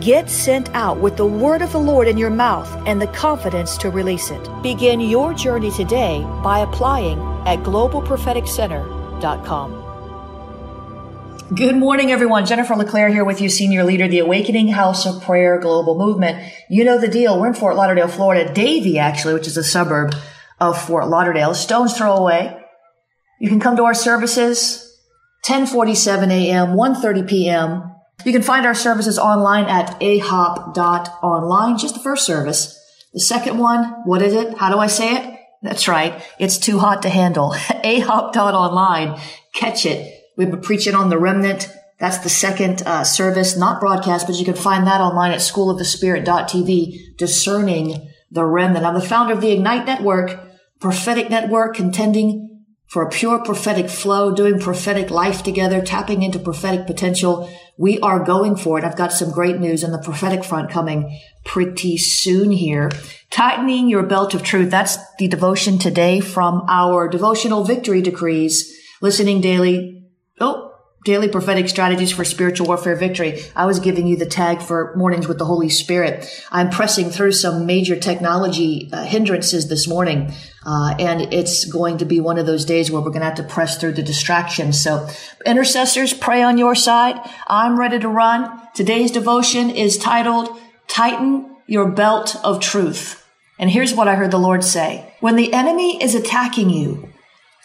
Get sent out with the word of the Lord in your mouth and the confidence to release it. Begin your journey today by applying at globalpropheticcenter.com. Good morning, everyone. Jennifer LeClaire here with you, Senior Leader, the Awakening House of Prayer Global Movement. You know the deal. We're in Fort Lauderdale, Florida. Davie, actually, which is a suburb of Fort Lauderdale. Stone's throw away. You can come to our services 1047 a.m., 1.30 p.m. You can find our services online at ahop.online, just the first service. The second one, what is it? How do I say it? That's right. It's too hot to handle. ahop.online. Catch it. We've been preaching on the remnant. That's the second uh, service, not broadcast, but you can find that online at schoolofthespirit.tv, discerning the remnant. I'm the founder of the Ignite Network, prophetic network, contending for a pure prophetic flow, doing prophetic life together, tapping into prophetic potential. We are going for it. I've got some great news on the prophetic front coming pretty soon here. Tightening your belt of truth. That's the devotion today from our devotional victory decrees, listening daily Oh, daily prophetic strategies for spiritual warfare victory. I was giving you the tag for mornings with the Holy Spirit. I'm pressing through some major technology uh, hindrances this morning. Uh, and it's going to be one of those days where we're going to have to press through the distractions. So intercessors, pray on your side. I'm ready to run. Today's devotion is titled Tighten Your Belt of Truth. And here's what I heard the Lord say. When the enemy is attacking you,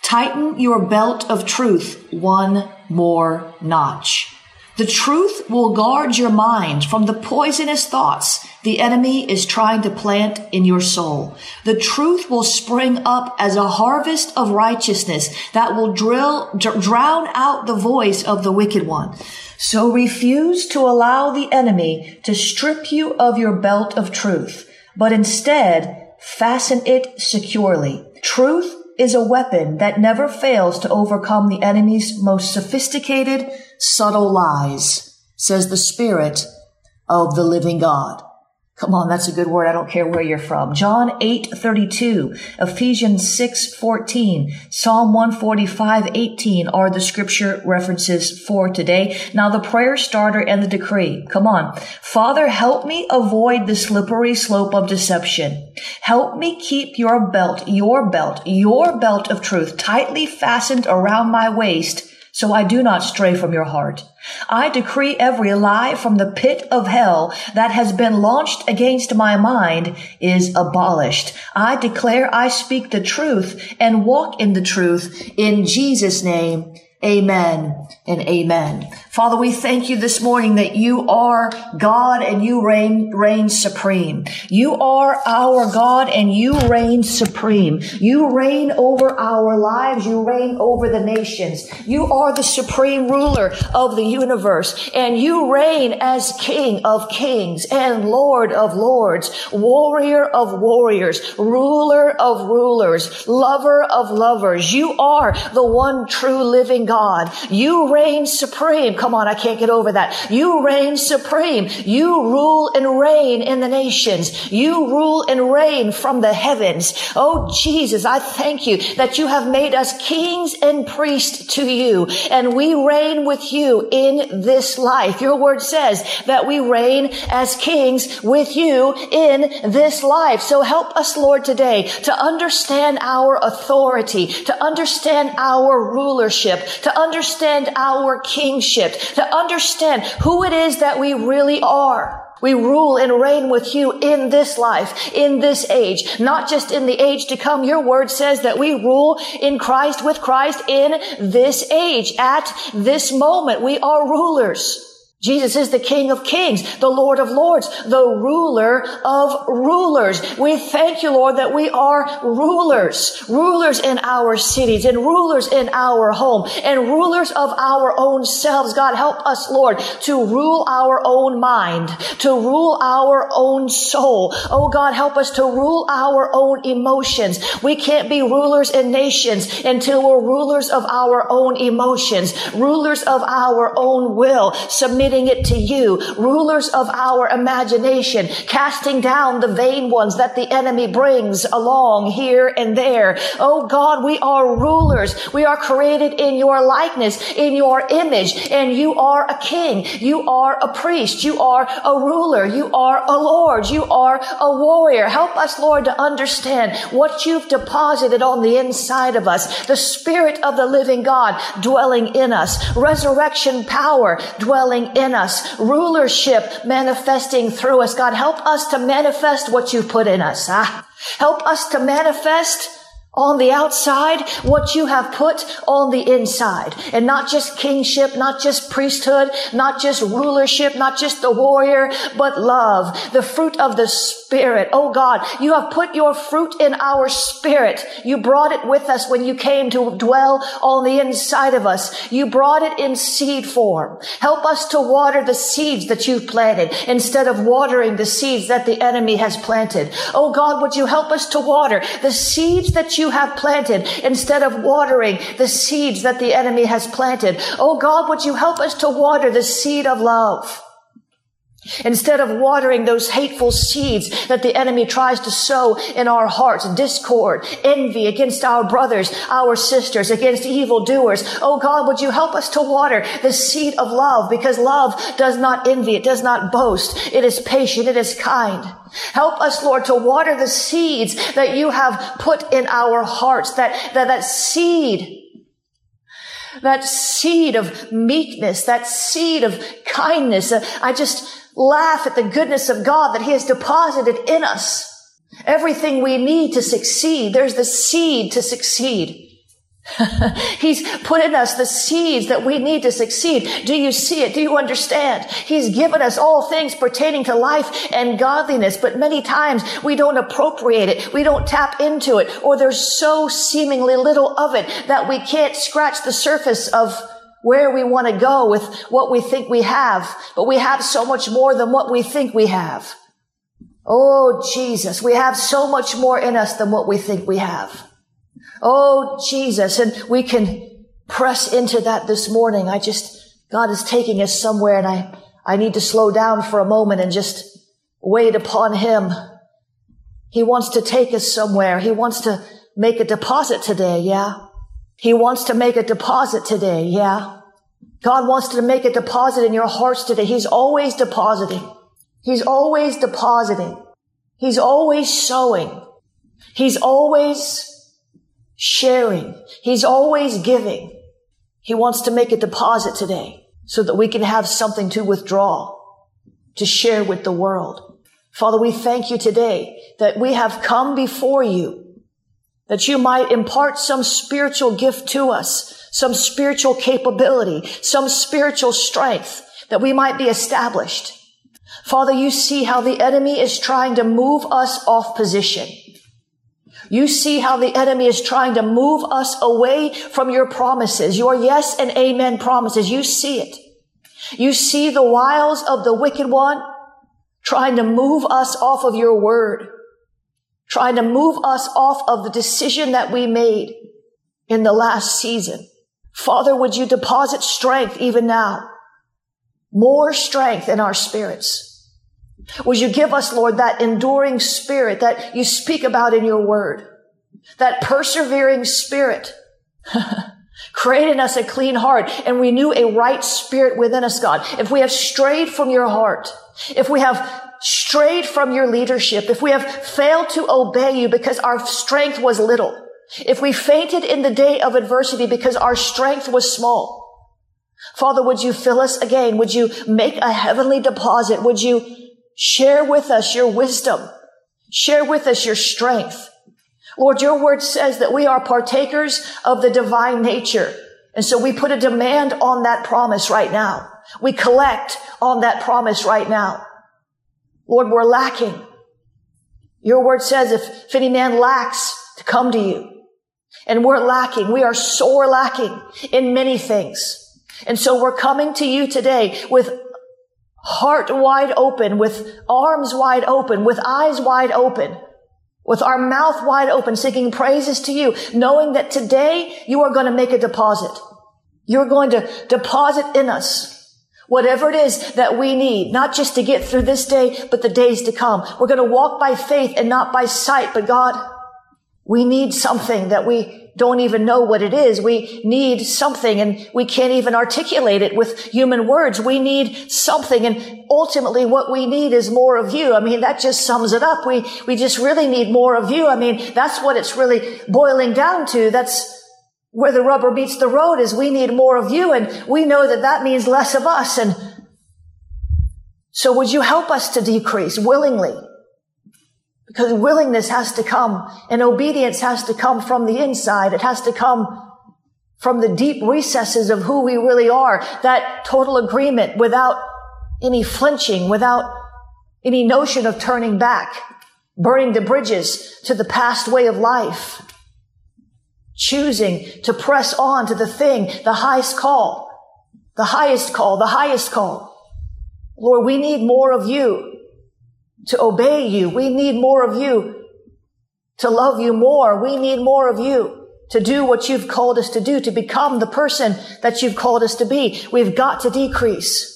Tighten your belt of truth one more notch. The truth will guard your mind from the poisonous thoughts the enemy is trying to plant in your soul. The truth will spring up as a harvest of righteousness that will drill, dr- drown out the voice of the wicked one. So refuse to allow the enemy to strip you of your belt of truth, but instead fasten it securely. Truth is a weapon that never fails to overcome the enemy's most sophisticated, subtle lies, says the Spirit of the living God. Come on, that's a good word. I don't care where you're from. John 8, 32, Ephesians 6, 14, Psalm 145, 18 are the scripture references for today. Now the prayer starter and the decree. Come on. Father, help me avoid the slippery slope of deception. Help me keep your belt, your belt, your belt of truth tightly fastened around my waist so I do not stray from your heart. I decree every lie from the pit of hell that has been launched against my mind is abolished. I declare I speak the truth and walk in the truth in Jesus' name. Amen and amen. Father, we thank you this morning that you are God and you reign, reign supreme. You are our God and you reign supreme. You reign over our lives. You reign over the nations. You are the supreme ruler of the universe and you reign as King of kings and Lord of lords, warrior of warriors, ruler of rulers, lover of lovers. You are the one true living God. You reign supreme. Come on, I can't get over that. You reign supreme. You rule and reign in the nations. You rule and reign from the heavens. Oh, Jesus, I thank you that you have made us kings and priests to you, and we reign with you in this life. Your word says that we reign as kings with you in this life. So help us, Lord, today to understand our authority, to understand our rulership, to understand our kingship, to understand who it is that we really are. We rule and reign with you in this life, in this age, not just in the age to come. Your word says that we rule in Christ with Christ in this age. At this moment, we are rulers. Jesus is the King of Kings, the Lord of Lords, the ruler of rulers. We thank you, Lord, that we are rulers, rulers in our cities and rulers in our home and rulers of our own selves. God, help us, Lord, to rule our own mind, to rule our own soul. Oh God, help us to rule our own emotions. We can't be rulers in nations until we're rulers of our own emotions, rulers of our own will, submit it to you, rulers of our imagination, casting down the vain ones that the enemy brings along here and there. Oh God, we are rulers. We are created in your likeness, in your image, and you are a king. You are a priest. You are a ruler. You are a Lord. You are a warrior. Help us, Lord, to understand what you've deposited on the inside of us. The spirit of the living God dwelling in us. Resurrection power dwelling in us, rulership manifesting through us. God, help us to manifest what you've put in us. Ah, help us to manifest on the outside what you have put on the inside. And not just kingship, not just priesthood, not just rulership, not just the warrior, but love, the fruit of the spirit. Oh God, you have put your fruit in our spirit. You brought it with us when you came to dwell on the inside of us. You brought it in seed form. Help us to water the seeds that you've planted instead of watering the seeds that the enemy has planted. Oh God, would you help us to water the seeds that you you have planted instead of watering the seeds that the enemy has planted. Oh God, would you help us to water the seed of love? Instead of watering those hateful seeds that the enemy tries to sow in our hearts, discord, envy against our brothers, our sisters, against evildoers. Oh God, would you help us to water the seed of love because love does not envy. It does not boast. It is patient. It is kind. Help us, Lord, to water the seeds that you have put in our hearts, that, that, that seed that seed of meekness, that seed of kindness. I just, laugh at the goodness of God that he has deposited in us. Everything we need to succeed, there's the seed to succeed. He's put in us the seeds that we need to succeed. Do you see it? Do you understand? He's given us all things pertaining to life and godliness, but many times we don't appropriate it. We don't tap into it, or there's so seemingly little of it that we can't scratch the surface of where we want to go with what we think we have, but we have so much more than what we think we have. Oh, Jesus, we have so much more in us than what we think we have. Oh, Jesus, and we can press into that this morning. I just, God is taking us somewhere and I, I need to slow down for a moment and just wait upon Him. He wants to take us somewhere. He wants to make a deposit today. Yeah. He wants to make a deposit today. Yeah. God wants to make a deposit in your hearts today. He's always depositing. He's always depositing. He's always sowing. He's always sharing. He's always giving. He wants to make a deposit today so that we can have something to withdraw, to share with the world. Father, we thank you today that we have come before you that you might impart some spiritual gift to us, some spiritual capability, some spiritual strength that we might be established. Father, you see how the enemy is trying to move us off position. You see how the enemy is trying to move us away from your promises, your yes and amen promises. You see it. You see the wiles of the wicked one trying to move us off of your word trying to move us off of the decision that we made in the last season. Father, would you deposit strength even now? More strength in our spirits. Would you give us, Lord, that enduring spirit that you speak about in your word? That persevering spirit. Create in us a clean heart and renew a right spirit within us, God. If we have strayed from your heart, if we have strayed from your leadership, if we have failed to obey you because our strength was little, if we fainted in the day of adversity because our strength was small, Father, would you fill us again? Would you make a heavenly deposit? Would you share with us your wisdom? Share with us your strength. Lord, your word says that we are partakers of the divine nature. And so we put a demand on that promise right now. We collect on that promise right now. Lord, we're lacking. Your word says if, if any man lacks to come to you and we're lacking, we are sore lacking in many things. And so we're coming to you today with heart wide open, with arms wide open, with eyes wide open, with our mouth wide open, singing praises to you, knowing that today you are going to make a deposit. You're going to deposit in us whatever it is that we need, not just to get through this day, but the days to come. We're going to walk by faith and not by sight, but God, we need something that we don't even know what it is. We need something and we can't even articulate it with human words. We need something. And ultimately what we need is more of you. I mean, that just sums it up. We, we just really need more of you. I mean, that's what it's really boiling down to. That's where the rubber meets the road is we need more of you. And we know that that means less of us. And so would you help us to decrease willingly? Because willingness has to come and obedience has to come from the inside. It has to come from the deep recesses of who we really are. That total agreement without any flinching, without any notion of turning back, burning the bridges to the past way of life, choosing to press on to the thing, the highest call, the highest call, the highest call. Lord, we need more of you to obey you. We need more of you to love you more. We need more of you to do what you've called us to do, to become the person that you've called us to be. We've got to decrease.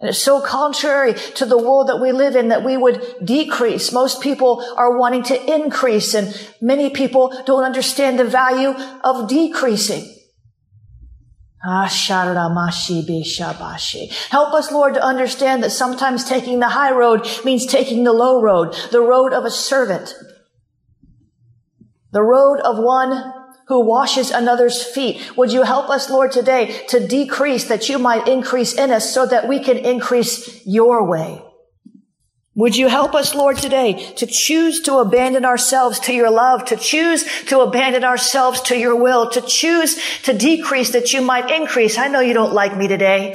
And it's so contrary to the world that we live in that we would decrease. Most people are wanting to increase and many people don't understand the value of decreasing. Ah, Help us, Lord, to understand that sometimes taking the high road means taking the low road, the road of a servant, the road of one who washes another's feet. Would you help us, Lord, today to decrease that you might increase in us so that we can increase your way? Would you help us, Lord, today to choose to abandon ourselves to your love, to choose to abandon ourselves to your will, to choose to decrease that you might increase. I know you don't like me today.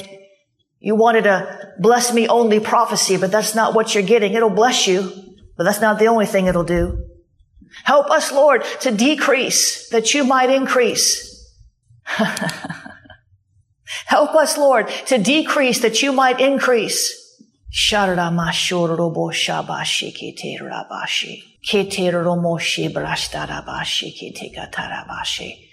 You wanted a bless me only prophecy, but that's not what you're getting. It'll bless you, but that's not the only thing it'll do. Help us, Lord, to decrease that you might increase. Help us, Lord, to decrease that you might increase. Kete rabashi. Kete romoshi brashtarabashi kete gatarabashi.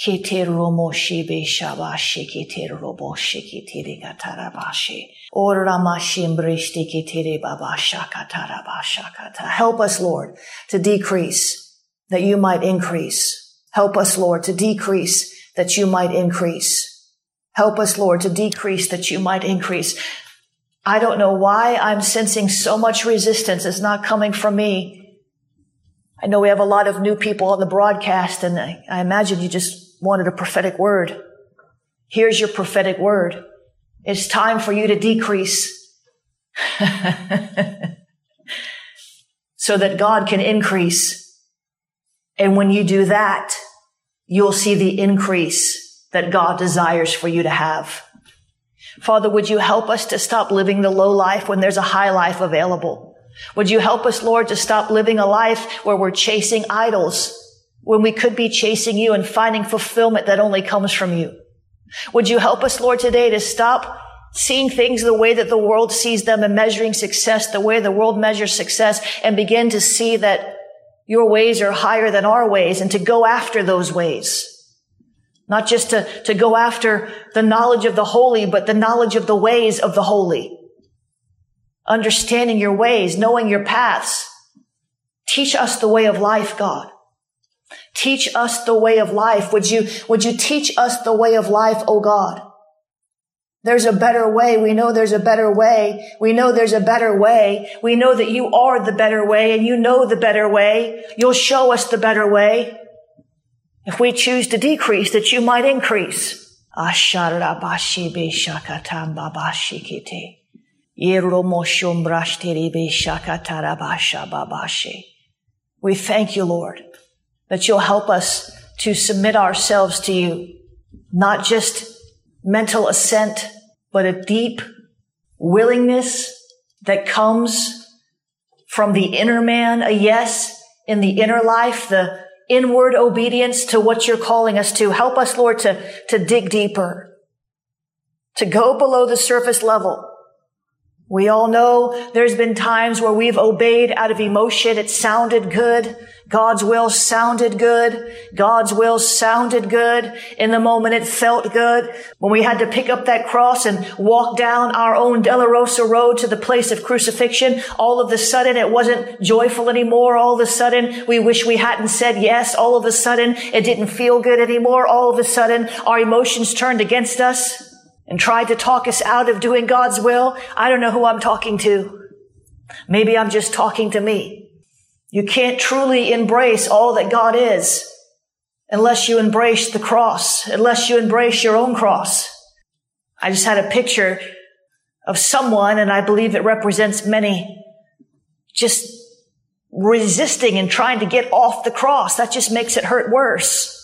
Kete romoshi be shabashi kete roboshi kete gatarabashi. Oramashi brishti kete babasha katarabasha kata. Help us, Lord, to decrease that you might increase. Help us, Lord, to decrease that you might increase. Help us, Lord, to decrease that you might increase. I don't know why I'm sensing so much resistance. It's not coming from me. I know we have a lot of new people on the broadcast and I, I imagine you just wanted a prophetic word. Here's your prophetic word. It's time for you to decrease so that God can increase. And when you do that, you'll see the increase that God desires for you to have. Father, would you help us to stop living the low life when there's a high life available? Would you help us, Lord, to stop living a life where we're chasing idols when we could be chasing you and finding fulfillment that only comes from you? Would you help us, Lord, today to stop seeing things the way that the world sees them and measuring success the way the world measures success and begin to see that your ways are higher than our ways and to go after those ways? Not just to, to go after the knowledge of the holy, but the knowledge of the ways of the holy. Understanding your ways, knowing your paths. Teach us the way of life, God. Teach us the way of life. Would you, would you teach us the way of life, oh God? There's a better way. We know there's a better way. We know there's a better way. We know that you are the better way and you know the better way. You'll show us the better way. If we choose to decrease, that you might increase. We thank you, Lord, that you'll help us to submit ourselves to you, not just mental assent, but a deep willingness that comes from the inner man, a yes in the inner life, the inward obedience to what you're calling us to. Help us, Lord, to, to dig deeper, to go below the surface level, we all know there's been times where we've obeyed out of emotion. It sounded good. God's will sounded good. God's will sounded good. In the moment it felt good. When we had to pick up that cross and walk down our own Dolorosa road to the place of crucifixion, all of a sudden it wasn't joyful anymore. All of a sudden we wish we hadn't said yes. All of a sudden it didn't feel good anymore. All of a sudden our emotions turned against us and tried to talk us out of doing God's will, I don't know who I'm talking to. Maybe I'm just talking to me. You can't truly embrace all that God is unless you embrace the cross, unless you embrace your own cross. I just had a picture of someone, and I believe it represents many, just resisting and trying to get off the cross. That just makes it hurt worse.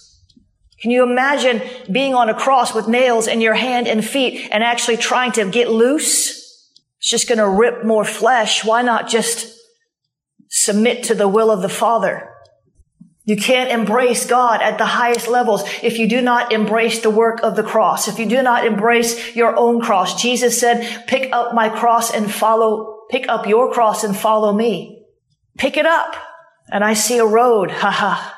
Can you imagine being on a cross with nails in your hand and feet and actually trying to get loose? It's just going to rip more flesh. Why not just submit to the will of the Father? You can't embrace God at the highest levels if you do not embrace the work of the cross. If you do not embrace your own cross. Jesus said, pick up my cross and follow, pick up your cross and follow me. Pick it up. And I see a road. Haha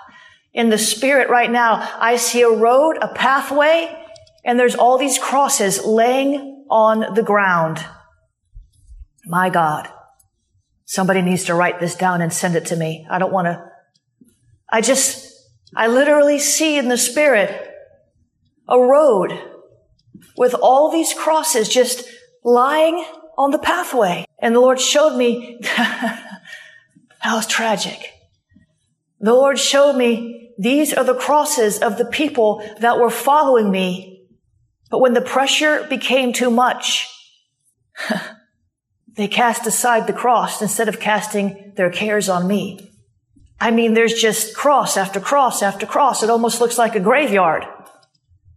in the spirit right now, I see a road, a pathway, and there's all these crosses laying on the ground. My God. Somebody needs to write this down and send it to me. I don't want to, I just, I literally see in the spirit a road with all these crosses just lying on the pathway. And the Lord showed me, how tragic. The Lord showed me these are the crosses of the people that were following me. But when the pressure became too much, they cast aside the cross instead of casting their cares on me. I mean, there's just cross after cross after cross. It almost looks like a graveyard.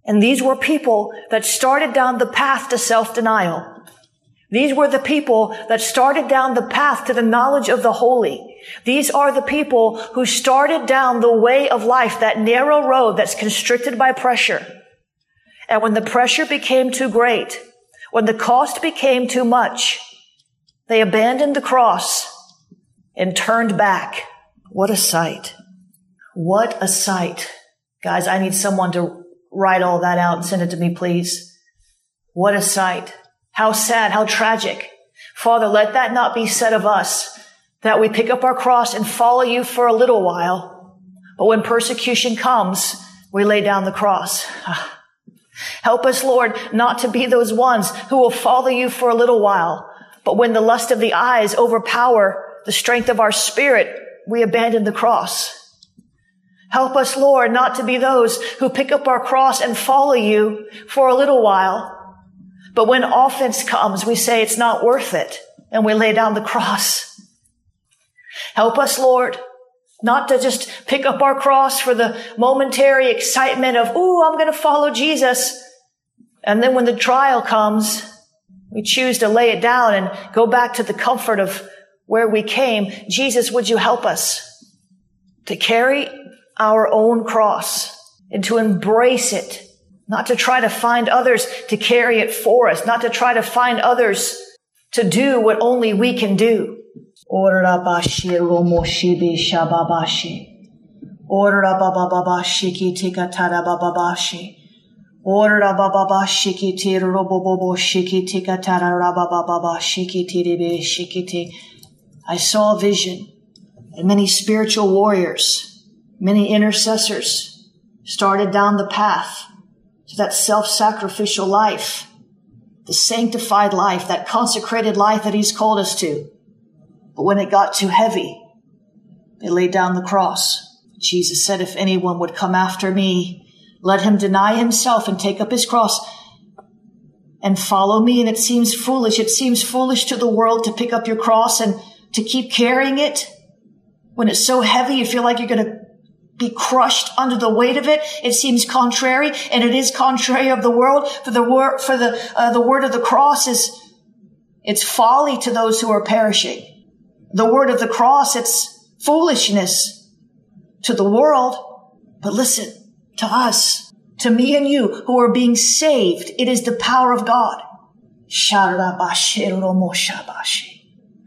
And these were people that started down the path to self-denial. These were the people that started down the path to the knowledge of the holy. These are the people who started down the way of life, that narrow road that's constricted by pressure. And when the pressure became too great, when the cost became too much, they abandoned the cross and turned back. What a sight. What a sight. Guys, I need someone to write all that out and send it to me, please. What a sight. How sad, how tragic. Father, let that not be said of us that we pick up our cross and follow you for a little while. But when persecution comes, we lay down the cross. Help us, Lord, not to be those ones who will follow you for a little while. But when the lust of the eyes overpower the strength of our spirit, we abandon the cross. Help us, Lord, not to be those who pick up our cross and follow you for a little while. But when offense comes, we say it's not worth it and we lay down the cross. Help us, Lord, not to just pick up our cross for the momentary excitement of, ooh, I'm going to follow Jesus. And then when the trial comes, we choose to lay it down and go back to the comfort of where we came. Jesus, would you help us to carry our own cross and to embrace it, not to try to find others to carry it for us, not to try to find others to do what only we can do. Ora baba shikiti robobobo shikiti katara rababa shikiti rebe shikiti. I saw a vision and many spiritual warriors, many intercessors started down the path to that self-sacrificial life, the sanctified life, that consecrated life that he's called us to. But when it got too heavy, they laid down the cross. Jesus said, if anyone would come after me, let him deny himself and take up his cross and follow me. And it seems foolish. It seems foolish to the world to pick up your cross and to keep carrying it when it's so heavy. You feel like you're going to be crushed under the weight of it. It seems contrary and it is contrary of the world for the word, for the, uh, the word of the cross is, it's folly to those who are perishing. The word of the cross, it's foolishness to the world. But listen, to us, to me and you who are being saved. It is the power of God.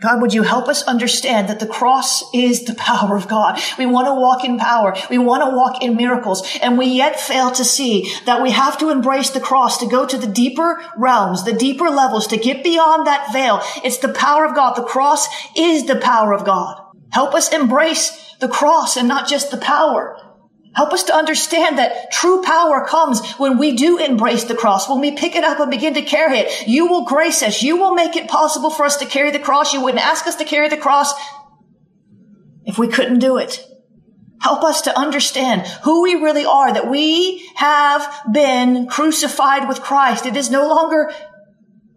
God, would you help us understand that the cross is the power of God? We want to walk in power. We want to walk in miracles. And we yet fail to see that we have to embrace the cross to go to the deeper realms, the deeper levels, to get beyond that veil. It's the power of God. The cross is the power of God. Help us embrace the cross and not just the power. Help us to understand that true power comes when we do embrace the cross, when we pick it up and begin to carry it. You will grace us. You will make it possible for us to carry the cross. You wouldn't ask us to carry the cross if we couldn't do it. Help us to understand who we really are, that we have been crucified with Christ. It is no longer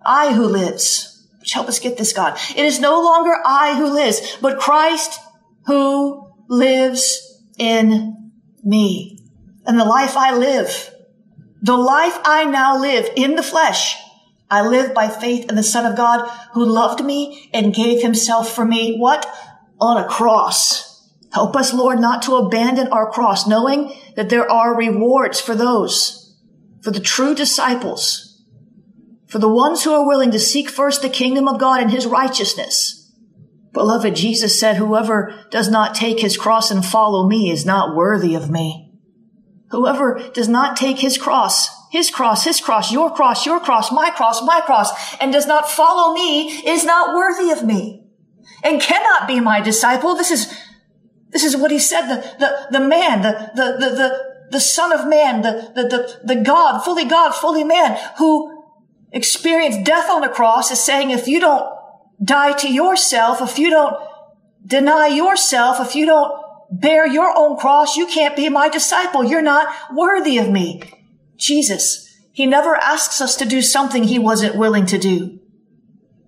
I who lives. Help us get this, God. It is no longer I who lives, but Christ who lives in me and the life I live. The life I now live in the flesh, I live by faith in the Son of God who loved me and gave himself for me. What? On a cross. Help us, Lord, not to abandon our cross, knowing that there are rewards for those, for the true disciples, for the ones who are willing to seek first the kingdom of God and his righteousness Beloved, Jesus said, whoever does not take his cross and follow me is not worthy of me. Whoever does not take his cross, his cross, his cross, your cross, your cross, my cross, my cross, and does not follow me is not worthy of me and cannot be my disciple. This is, this is what he said. The, the, the man, the, the, the, the, the son of man, the, the, the, the God, fully God, fully man who experienced death on the cross is saying, if you don't die to yourself, if you don't deny yourself, if you don't bear your own cross, you can't be my disciple. You're not worthy of me. Jesus, he never asks us to do something he wasn't willing to do.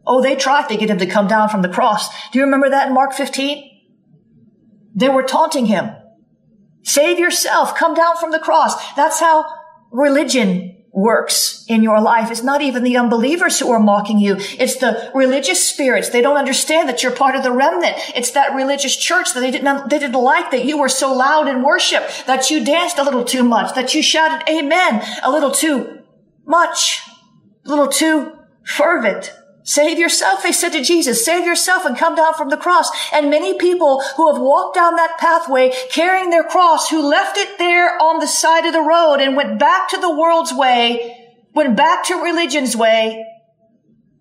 Oh, they tried to get him to come down from the cross. Do you remember that in Mark 15? They were taunting him. Save yourself. Come down from the cross. That's how religion works in your life. It's not even the unbelievers who are mocking you. It's the religious spirits. They don't understand that you're part of the remnant. It's that religious church that they didn't, they didn't like that you were so loud in worship, that you danced a little too much, that you shouted amen a little too much, a little too fervent. Save yourself, they said to Jesus. Save yourself and come down from the cross. And many people who have walked down that pathway carrying their cross, who left it there on the side of the road and went back to the world's way, went back to religion's way,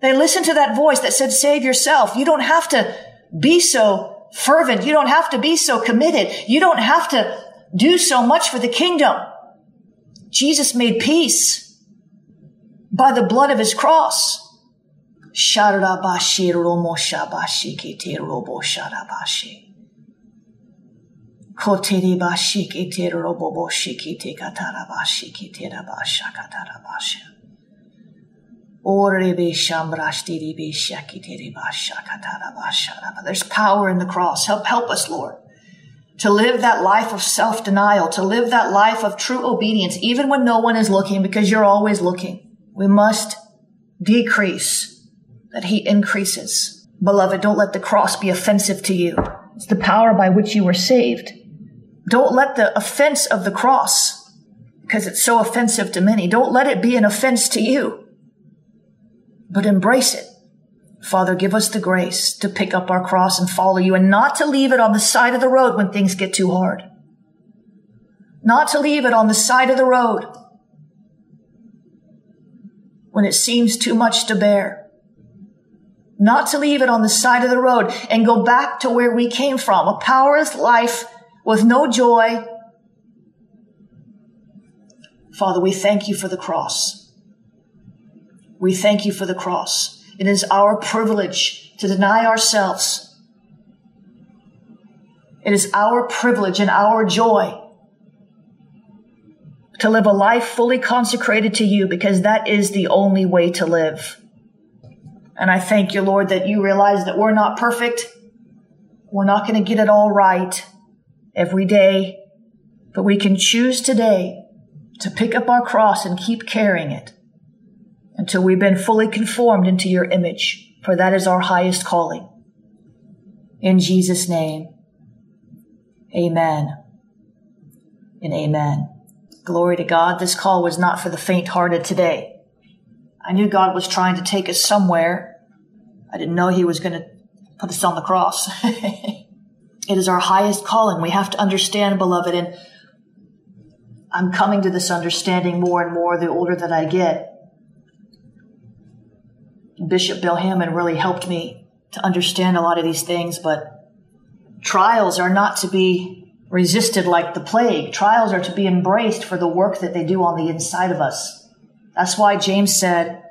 they listened to that voice that said, save yourself. You don't have to be so fervent. You don't have to be so committed. You don't have to do so much for the kingdom. Jesus made peace by the blood of his cross. Sharabashi Romo Shabashi Kite Robo Sharabashi. Kotiri Bashi Kite Robo Boshi Kite Katarabashi Kite Rabasha Katarabashi. There's power in the cross. Help, help us, Lord, to live that life of self-denial, to live that life of true obedience, even when no one is looking, because you're always looking. We must decrease that he increases. Beloved, don't let the cross be offensive to you. It's the power by which you were saved. Don't let the offense of the cross, because it's so offensive to many, don't let it be an offense to you, but embrace it. Father, give us the grace to pick up our cross and follow you and not to leave it on the side of the road when things get too hard. Not to leave it on the side of the road when it seems too much to bear. Not to leave it on the side of the road and go back to where we came from, a powerless life with no joy. Father, we thank you for the cross. We thank you for the cross. It is our privilege to deny ourselves. It is our privilege and our joy to live a life fully consecrated to you because that is the only way to live. And I thank you, Lord, that you realize that we're not perfect. We're not going to get it all right every day, but we can choose today to pick up our cross and keep carrying it until we've been fully conformed into your image, for that is our highest calling. In Jesus' name, amen and amen. Glory to God. This call was not for the faint hearted today. I knew God was trying to take us somewhere. I didn't know He was going to put us on the cross. it is our highest calling. We have to understand, beloved, and I'm coming to this understanding more and more the older that I get. Bishop Bill Hamon really helped me to understand a lot of these things, but trials are not to be resisted like the plague. Trials are to be embraced for the work that they do on the inside of us. That's why James said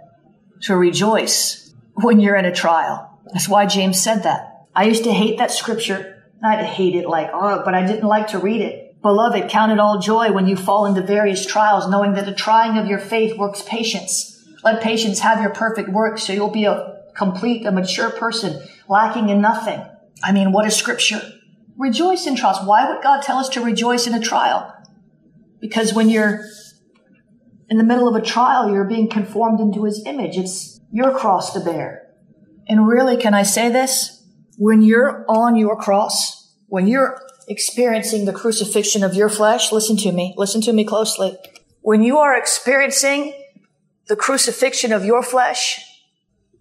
to rejoice when you're in a trial. That's why James said that. I used to hate that scripture. To hate it like, oh, but I didn't like to read it. Beloved, count it all joy when you fall into various trials, knowing that the trying of your faith works patience. Let patience have your perfect work so you'll be a complete, a mature person, lacking in nothing. I mean, what is scripture? Rejoice in trials. Why would God tell us to rejoice in a trial? Because when you're in the middle of a trial, you're being conformed into his image. It's your cross to bear. And really, can I say this? When you're on your cross, when you're experiencing the crucifixion of your flesh, listen to me, listen to me closely. When you are experiencing the crucifixion of your flesh,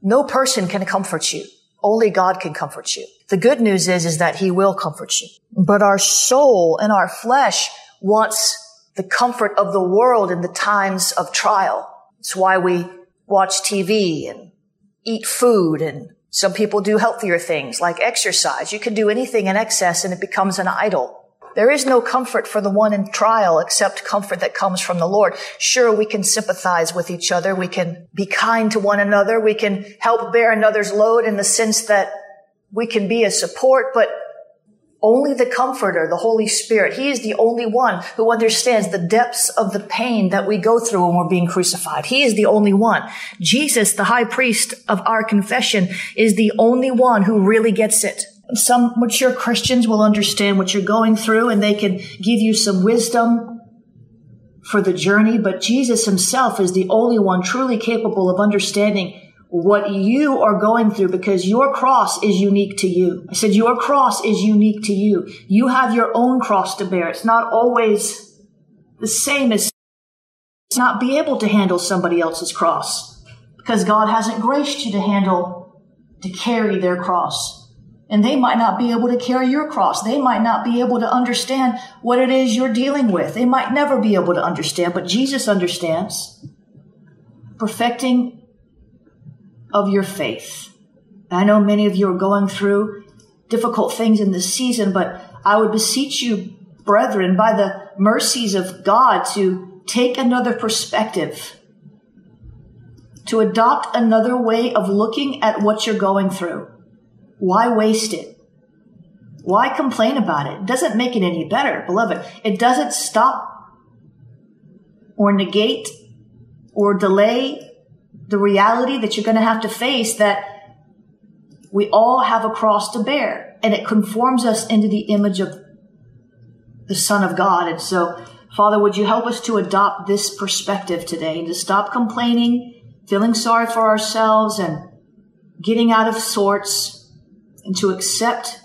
no person can comfort you. Only God can comfort you. The good news is, is that he will comfort you. But our soul and our flesh wants the comfort of the world in the times of trial. It's why we watch TV and eat food and some people do healthier things like exercise. You can do anything in excess and it becomes an idol. There is no comfort for the one in trial except comfort that comes from the Lord. Sure, we can sympathize with each other. We can be kind to one another. We can help bear another's load in the sense that we can be a support, but only the comforter, the Holy Spirit, He is the only one who understands the depths of the pain that we go through when we're being crucified. He is the only one. Jesus, the high priest of our confession, is the only one who really gets it. Some mature Christians will understand what you're going through and they can give you some wisdom for the journey, but Jesus himself is the only one truly capable of understanding what you are going through because your cross is unique to you. I said your cross is unique to you. You have your own cross to bear. It's not always the same as not be able to handle somebody else's cross because God hasn't graced you to handle, to carry their cross. And they might not be able to carry your cross. They might not be able to understand what it is you're dealing with. They might never be able to understand, but Jesus understands. Perfecting of your faith. I know many of you are going through difficult things in this season, but I would beseech you, brethren, by the mercies of God, to take another perspective, to adopt another way of looking at what you're going through. Why waste it? Why complain about it? It doesn't make it any better, beloved. It doesn't stop or negate or delay the reality that you're going to have to face that we all have a cross to bear and it conforms us into the image of the Son of God. And so, Father, would you help us to adopt this perspective today and to stop complaining, feeling sorry for ourselves and getting out of sorts and to accept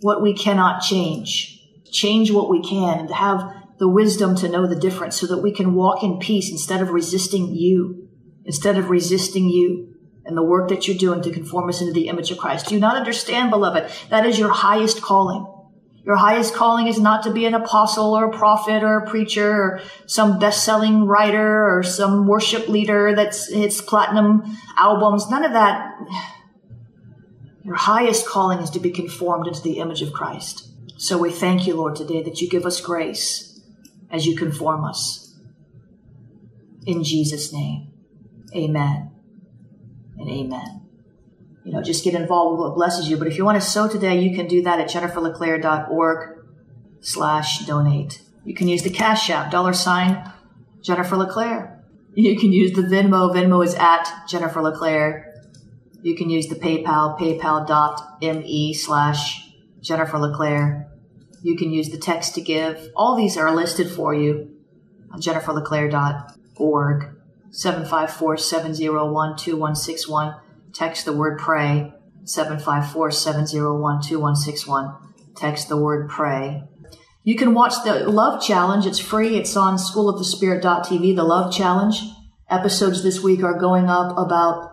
what we cannot change, change what we can and to have the wisdom to know the difference so that we can walk in peace instead of resisting you instead of resisting you and the work that you're doing to conform us into the image of Christ. Do you not understand, beloved? That is your highest calling. Your highest calling is not to be an apostle or a prophet or a preacher or some best-selling writer or some worship leader that's hits platinum albums. None of that. Your highest calling is to be conformed into the image of Christ. So we thank you, Lord, today that you give us grace as you conform us. In Jesus' name, amen and amen you know, just get involved with what blesses you. But if you want to sow today, you can do that at jenniferleclaire.org slash donate. You can use the Cash App, dollar sign Jennifer LeClaire. You can use the Venmo. Venmo is at Jennifer LeClaire. You can use the PayPal, paypal.me slash Jennifer LeClaire. You can use the text to give. All these are listed for you on jenniferleclaire.org, 754 701 2161 text the word pray. 754-701-2161 text the word pray. You can watch the love challenge. It's free. It's on schoolofthespirit.tv the love challenge. Episodes this week are going up about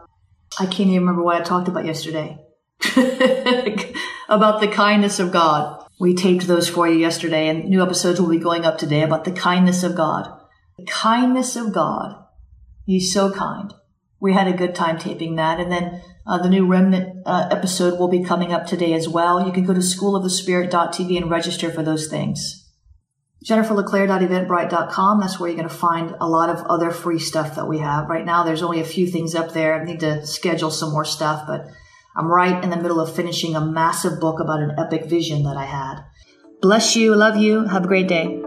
i can't even remember what i talked about yesterday. About the kindness of god. We taped those for you yesterday and new episodes will be going up today about the kindness of god. The kindness of god he's so kind we had a good time taping that. And then uh, the new Remnant uh, episode will be coming up today as well. You can go to schoolofthespirit.tv and register for those things. JenniferLeClaire.eventbrite.com. That's where you're going to find a lot of other free stuff that we have. Right now, there's only a few things up there. I need to schedule some more stuff, but I'm right in the middle of finishing a massive book about an epic vision that I had. Bless you. Love you. Have a great day.